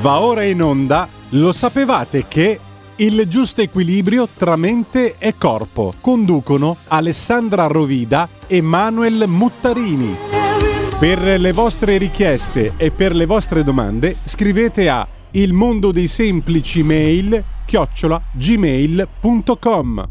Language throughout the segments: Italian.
Va ora in onda, lo sapevate che il giusto equilibrio tra mente e corpo conducono Alessandra Rovida e Manuel Muttarini. Per le vostre richieste e per le vostre domande scrivete a il mondo dei semplici mail chiocciola gmail.com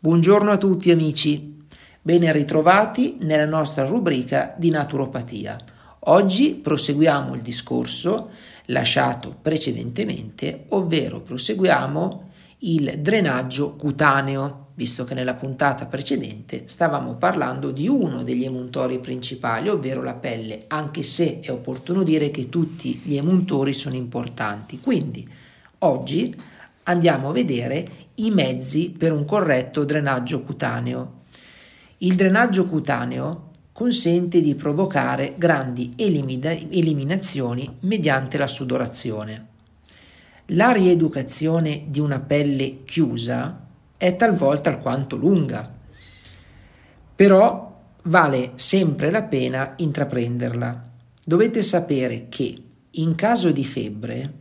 Buongiorno a tutti amici, ben ritrovati nella nostra rubrica di naturopatia. Oggi proseguiamo il discorso lasciato precedentemente, ovvero proseguiamo il drenaggio cutaneo, visto che nella puntata precedente stavamo parlando di uno degli emuntori principali, ovvero la pelle, anche se è opportuno dire che tutti gli emuntori sono importanti. Quindi oggi andiamo a vedere i mezzi per un corretto drenaggio cutaneo. Il drenaggio cutaneo consente di provocare grandi elimina- eliminazioni mediante la sudorazione. La rieducazione di una pelle chiusa è talvolta alquanto lunga, però vale sempre la pena intraprenderla. Dovete sapere che in caso di febbre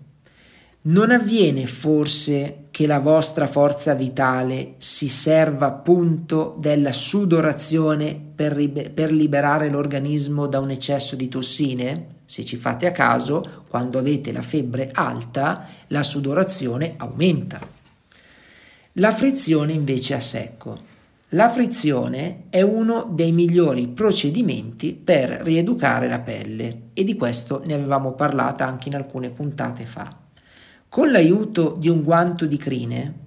non avviene forse che la vostra forza vitale si serva appunto della sudorazione per, ribe- per, liberare l'organismo da un eccesso di tossine? Se ci fate a caso, quando avete la febbre alta, la sudorazione aumenta. La frizione invece a secco. La frizione è uno dei migliori procedimenti per rieducare la pelle e di questo ne avevamo parlato anche in alcune puntate fa. Con l'aiuto di un guanto di crine,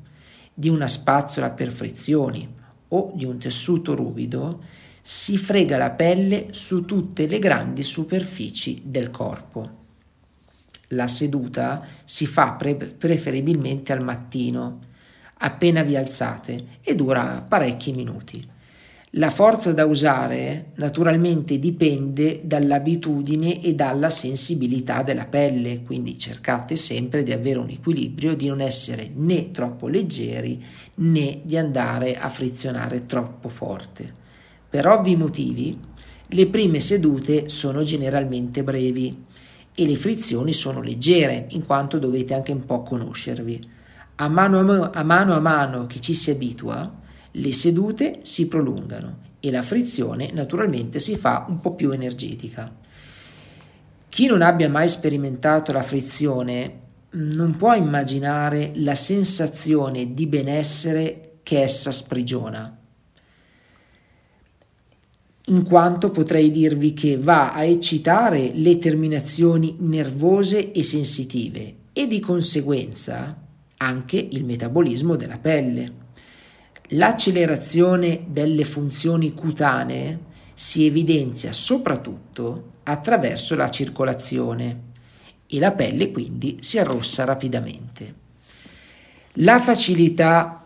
di una spazzola per frizioni o di un tessuto ruvido, si frega la pelle su tutte le grandi superfici del corpo. La seduta si fa pre- preferibilmente al mattino, appena vi alzate, e dura parecchi minuti. La forza da usare naturalmente dipende dall'abitudine e dalla sensibilità della pelle, quindi cercate sempre di avere un equilibrio, di non essere né troppo leggeri né di andare a frizionare troppo forte. Per ovvi motivi, le prime sedute sono generalmente brevi e le frizioni sono leggere, in quanto dovete anche un po' conoscervi. A mano a mano, a mano, a mano che ci si abitua, le sedute si prolungano e la frizione naturalmente si fa un po' più energetica. Chi non abbia mai sperimentato la frizione non può immaginare la sensazione di benessere che essa sprigiona, in quanto potrei dirvi che va a eccitare le terminazioni nervose e sensitive e di conseguenza anche il metabolismo della pelle. L'accelerazione delle funzioni cutanee si evidenzia soprattutto attraverso la circolazione e la pelle quindi si arrossa rapidamente. La facilità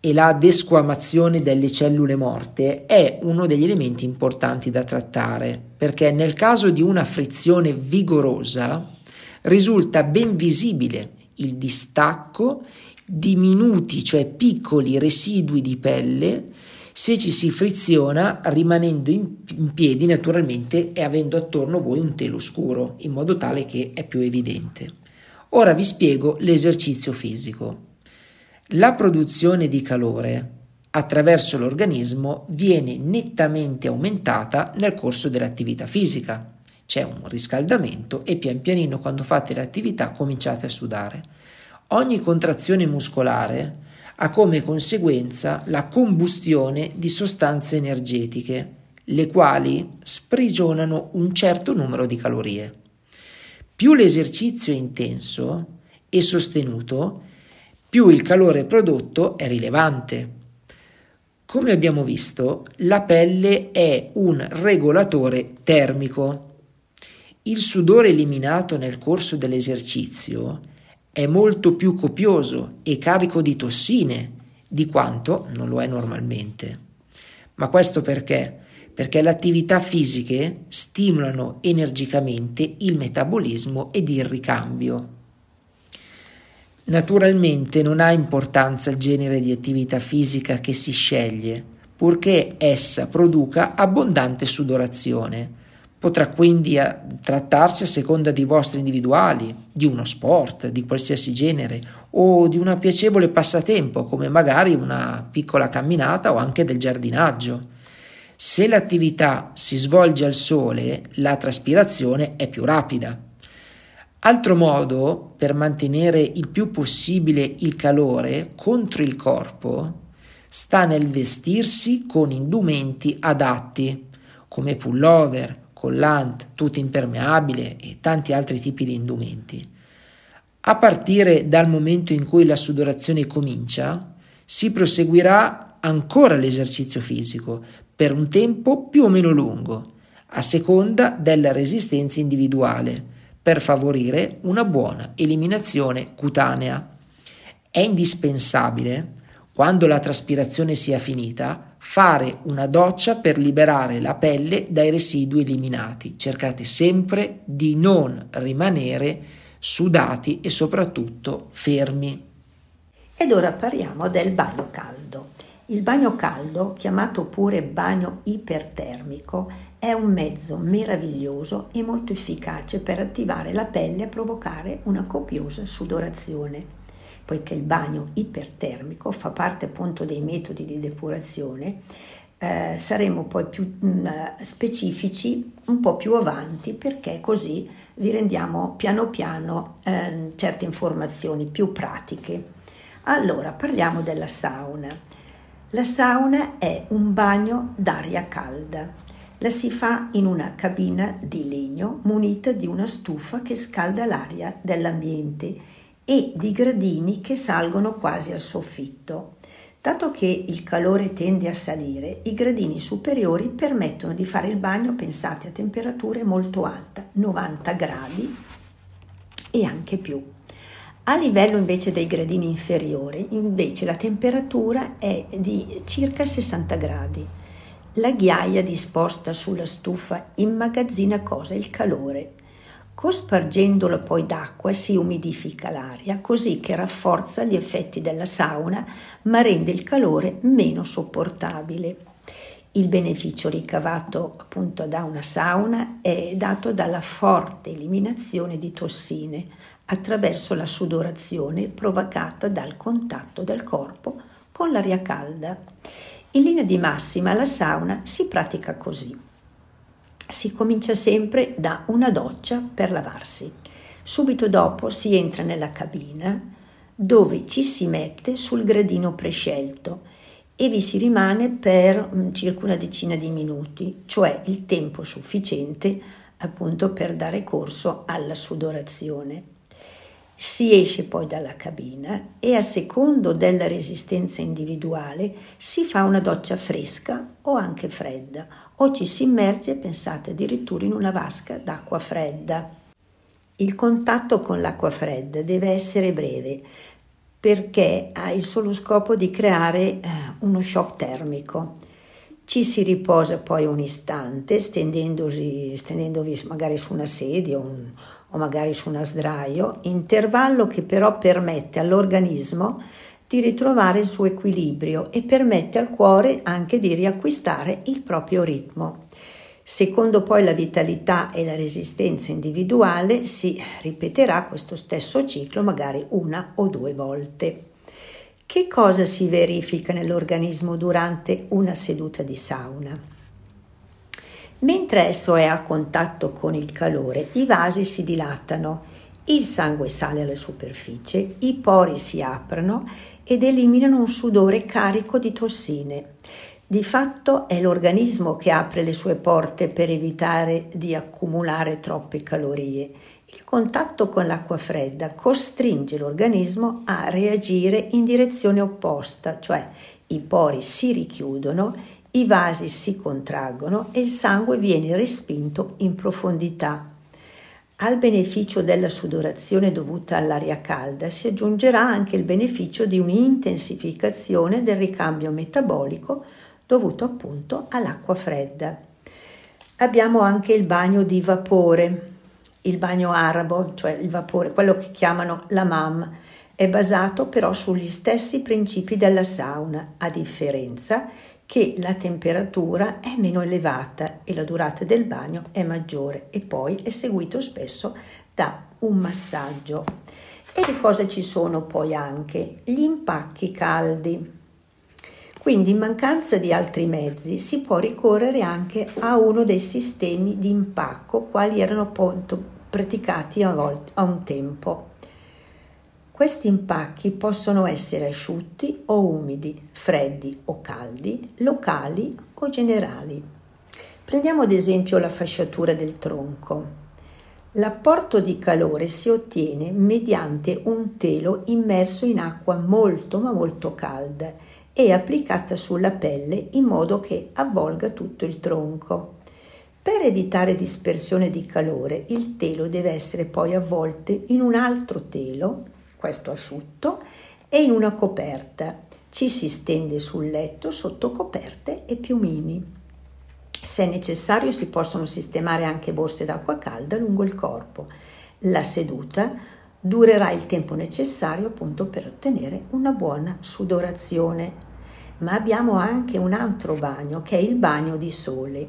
e la desquamazione delle cellule morte è uno degli elementi importanti da trattare perché nel caso di una frizione vigorosa risulta ben visibile il distacco diminuti, cioè piccoli residui di pelle, se ci si friziona rimanendo in, in, piedi naturalmente e avendo attorno a voi un telo scuro, in modo tale che è più evidente. Ora vi spiego l'esercizio fisico. La produzione di calore attraverso l'organismo viene nettamente aumentata nel corso dell'attività fisica. C'è un riscaldamento e pian pianino quando fate l'attività cominciate a sudare. Ogni contrazione muscolare ha come conseguenza la combustione di sostanze energetiche, le quali sprigionano un certo numero di calorie. Più l'esercizio è intenso e sostenuto, più il calore prodotto è rilevante. Come abbiamo visto, la pelle è un regolatore termico. Il sudore eliminato nel corso dell'esercizio è molto più copioso e carico di tossine di quanto non lo è normalmente. Ma questo perché? Perché le attività fisiche stimolano energicamente il metabolismo ed il ricambio. Naturalmente non ha importanza il genere di attività fisica che si sceglie, purché essa produca abbondante sudorazione, Potrà quindi eh, trattarsi a seconda dei vostri individuali, di uno sport di qualsiasi genere o di un piacevole passatempo come magari una piccola camminata o anche del giardinaggio. Se l'attività si svolge al sole, la traspirazione è più rapida. Altro modo per mantenere il più possibile il calore contro il corpo sta nel vestirsi con indumenti adatti, come pullover, collant, tuta impermeabile e tanti altri tipi di indumenti. A partire dal momento in cui la sudorazione comincia, si proseguirà ancora l'esercizio fisico per un tempo più o meno lungo, a seconda della resistenza individuale, per favorire una buona eliminazione cutanea. È indispensabile, quando la traspirazione sia finita, fare una doccia per liberare la pelle dai residui eliminati. Cercate sempre di non rimanere sudati e soprattutto fermi. Ed ora parliamo del bagno caldo. Il bagno caldo, chiamato pure bagno ipertermico, è un mezzo meraviglioso e molto efficace per attivare la pelle e provocare una copiosa sudorazione poiché il bagno ipertermico fa parte appunto dei metodi di depurazione, eh, saremo poi più mh, mm, specifici un po' più avanti perché così vi rendiamo piano piano eh, certe informazioni più pratiche. Allora, parliamo della sauna. La sauna è un bagno d'aria calda. La si fa in una cabina di legno munita di una stufa che scalda l'aria dell'ambiente e di gradini che salgono quasi al soffitto. Dato che il calore tende a salire, i gradini superiori permettono di fare il bagno, pensate, a temperature molto alte, 90 gradi e anche più. A livello invece dei gradini inferiori, invece la temperatura è di circa 60 gradi. La ghiaia disposta sulla stufa immagazzina cosa? Il calore Cospargendolo poi d'acqua si umidifica l'aria così che rafforza gli effetti della sauna ma rende il calore meno sopportabile. Il beneficio ricavato appunto da una sauna è dato dalla forte eliminazione di tossine attraverso la sudorazione provocata dal contatto del corpo con l'aria calda. In linea di massima la sauna si pratica così si comincia sempre da una doccia per lavarsi. Subito dopo si entra nella cabina dove ci si mette sul gradino prescelto e vi si rimane per mm, circa una decina di minuti, cioè il tempo sufficiente appunto per dare corso alla sudorazione. Si esce poi dalla cabina e a secondo della resistenza individuale si fa una doccia fresca o anche fredda o ci si immerge, pensate, addirittura in una vasca d'acqua fredda. Il contatto con l'acqua fredda deve essere breve perché ha il solo scopo di creare eh, uno shock termico. Ci si riposa poi un istante stendendovi magari su una sedia un, o magari su una sdraio, intervallo che però permette all'organismo di ritrovare il suo equilibrio e permette al cuore anche di riacquistare il proprio ritmo. Secondo poi la vitalità e la resistenza individuale si ripeterà questo stesso ciclo magari una o due volte. Che cosa si verifica nell'organismo durante una seduta di sauna? Mentre esso è a contatto con il calore, i vasi si dilatano, il sangue sale alla superficie, i pori si aprono ed eliminano un sudore carico di tossine. Di fatto è l'organismo che apre le sue porte per evitare di accumulare troppe calorie. Il contatto con l'acqua fredda costringe l'organismo a reagire in direzione opposta, cioè i pori si richiudono, i vasi si contraggono e il sangue viene respinto in profondità. Al beneficio della sudorazione dovuta all'aria calda si aggiungerà anche il beneficio di un'intensificazione del ricambio metabolico dovuto appunto all'acqua fredda. Abbiamo anche il bagno di vapore, il bagno arabo, cioè il vapore, quello che chiamano la MAM, è basato però sugli stessi principi della sauna, a differenza che la temperatura è meno elevata e la durata del bagno è maggiore e poi è seguito spesso da un massaggio. E che cosa ci sono poi anche? Gli impacchi caldi. Quindi in mancanza di altri mezzi si può ricorrere anche a uno dei sistemi di impacco quali erano appunto praticati a, volte, a un tempo. Questi impacchi possono essere asciutti o umidi, freddi o caldi, locali o generali. Prendiamo ad esempio la fasciatura del tronco. L'apporto di calore si ottiene mediante un telo immerso in acqua molto ma molto calda e applicata sulla pelle in modo che avvolga tutto il tronco. Per evitare dispersione di calore, il telo deve essere poi avvolto in un altro telo, questo asciutto, e in una coperta. Ci si stende sul letto sotto coperte e piumini. Se necessario si possono sistemare anche borse d'acqua calda lungo il corpo. La seduta durerà il tempo necessario appunto per ottenere una buona sudorazione ma abbiamo anche un altro bagno che è il bagno di sole.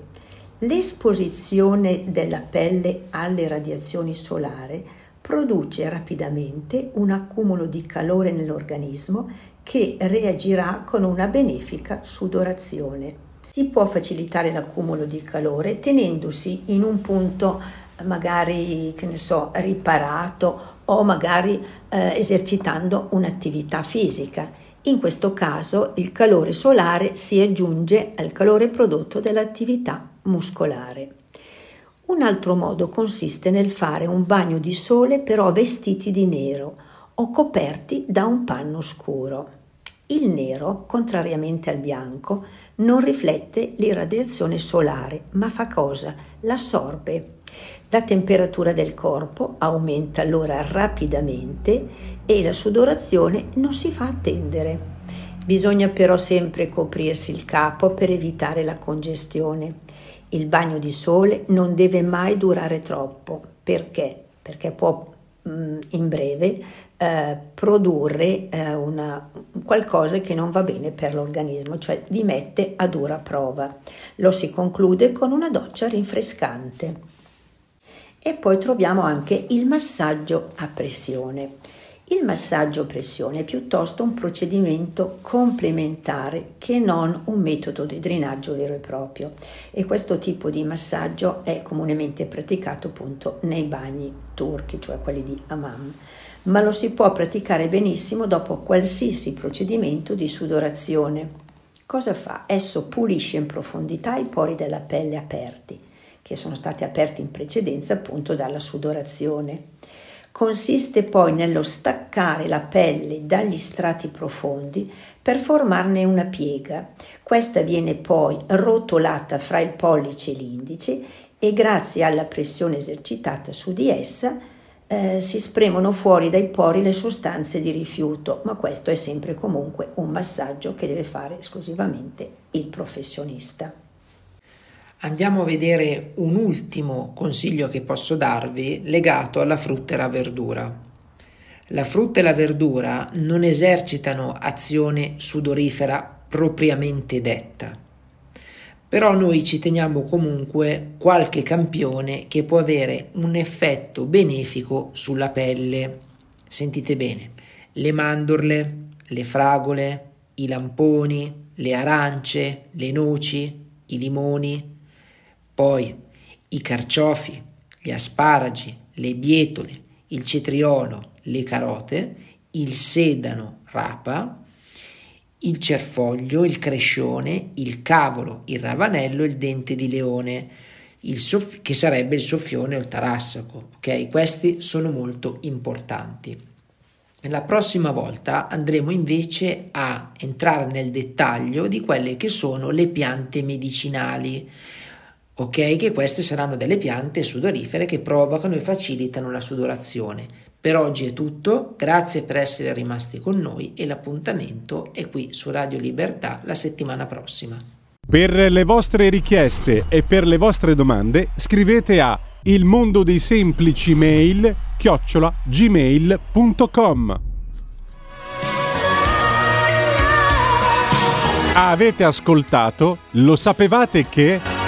L'esposizione della pelle alle radiazioni solari produce rapidamente un accumulo di calore nell'organismo che reagirà con una benefica sudorazione. Si può facilitare l'accumulo di calore tenendosi in un punto magari, che ne so, riparato o magari eh, esercitando un'attività fisica in questo caso il calore solare si aggiunge al calore prodotto dall'attività muscolare. Un altro modo consiste nel fare un bagno di sole però vestiti di nero o coperti da un panno scuro. Il nero, contrariamente al bianco, non riflette l'irradiazione solare, ma fa cosa? L'assorbe. La temperatura del corpo aumenta allora rapidamente e la sudorazione non si fa attendere. Bisogna però sempre coprirsi il capo per evitare la congestione. Il bagno di sole non deve mai durare troppo. Perché? Perché può mm, in breve eh, produrre eh, una, qualcosa che non va bene per l'organismo, cioè vi mette a dura prova. Lo si conclude con una doccia rinfrescante. E poi troviamo anche il massaggio a pressione. Il massaggio a pressione è piuttosto un procedimento complementare che non un metodo di drenaggio vero e proprio e questo tipo di massaggio è comunemente praticato appunto nei bagni turchi, cioè quelli di Hammam, ma lo si può praticare benissimo dopo qualsiasi procedimento di sudorazione. Cosa fa? Esso pulisce in profondità i pori della pelle aperti che sono stati aperti in precedenza appunto dalla sudorazione. Consiste poi nello staccare la pelle dagli strati profondi per formarne una piega. Questa viene poi rotolata fra il pollice e l'indice e grazie alla pressione esercitata su di essa eh, si spremono fuori dai pori le sostanze di rifiuto, ma questo è sempre comunque un massaggio che deve fare esclusivamente il professionista. Andiamo a vedere un ultimo consiglio che posso darvi legato alla frutta e alla verdura. La frutta e la verdura non esercitano azione sudorifera propriamente detta, però noi ci teniamo comunque qualche campione che può avere un effetto benefico sulla pelle. Sentite bene, le mandorle, le fragole, i lamponi, le arance, le noci, i limoni, poi i carciofi, gli asparagi, le bietole, il cetriolo, le carote, il sedano rapa, il cerfoglio, il crescione, il cavolo, il ravanello il dente di leone, soff- che sarebbe il soffione o il tarassaco. Ok, questi sono molto importanti. La prossima volta andremo invece a entrare nel dettaglio di quelle che sono le piante medicinali ok? Che queste saranno delle piante sudorifere che provocano e facilitano la sudorazione. Per oggi è tutto, grazie per essere rimasti con noi e l'appuntamento è qui su Radio Libertà la settimana prossima. Per le vostre richieste e per le vostre domande scrivete a il mondo dei semplici mail chiocciola gmail.com Avete ascoltato? Lo sapevate che...